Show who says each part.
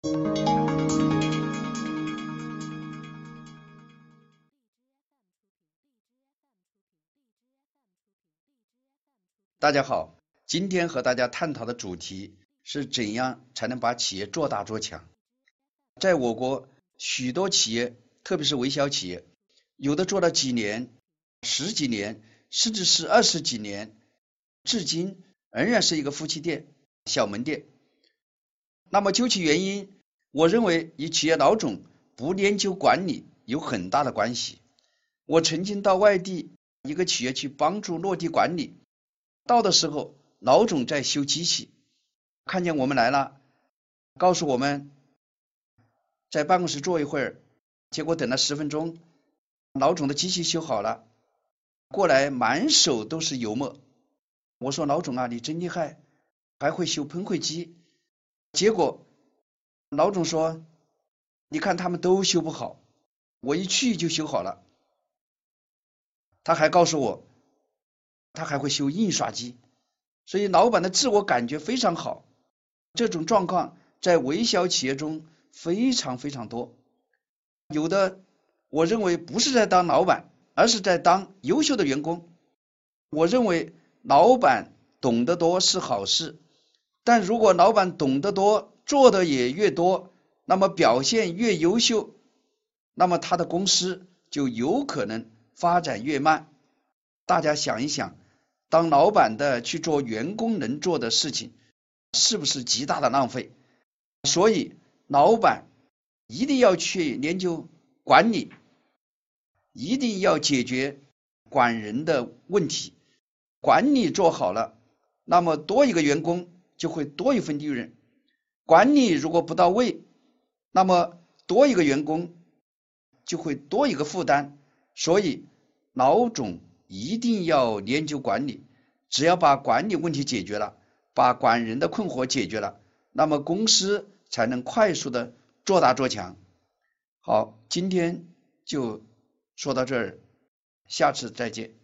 Speaker 1: 大家好，今天和大家探讨的主题是怎样才能把企业做大做强。在我国，许多企业，特别是微小企业，有的做了几年、十几年，甚至是二十几年，至今仍然是一个夫妻店、小门店。那么究其原因，我认为与企业老总不研究管理有很大的关系。我曾经到外地一个企业去帮助落地管理。到的时候，老总在修机器，看见我们来了，告诉我们在办公室坐一会儿。结果等了十分钟，老总的机器修好了，过来满手都是油墨。我说老总啊，你真厉害，还会修喷绘机。结果老总说，你看他们都修不好，我一去就修好了。他还告诉我。他还会修印刷机，所以老板的自我感觉非常好。这种状况在微小企业中非常非常多。有的我认为不是在当老板，而是在当优秀的员工。我认为老板懂得多是好事，但如果老板懂得多，做的也越多，那么表现越优秀，那么他的公司就有可能发展越慢。大家想一想。当老板的去做员工能做的事情，是不是极大的浪费？所以老板一定要去研究管理，一定要解决管人的问题。管理做好了，那么多一个员工就会多一份利润；管理如果不到位，那么多一个员工就会多一个负担。所以老总。一定要研究管理，只要把管理问题解决了，把管人的困惑解决了，那么公司才能快速的做大做强。好，今天就说到这儿，下次再见。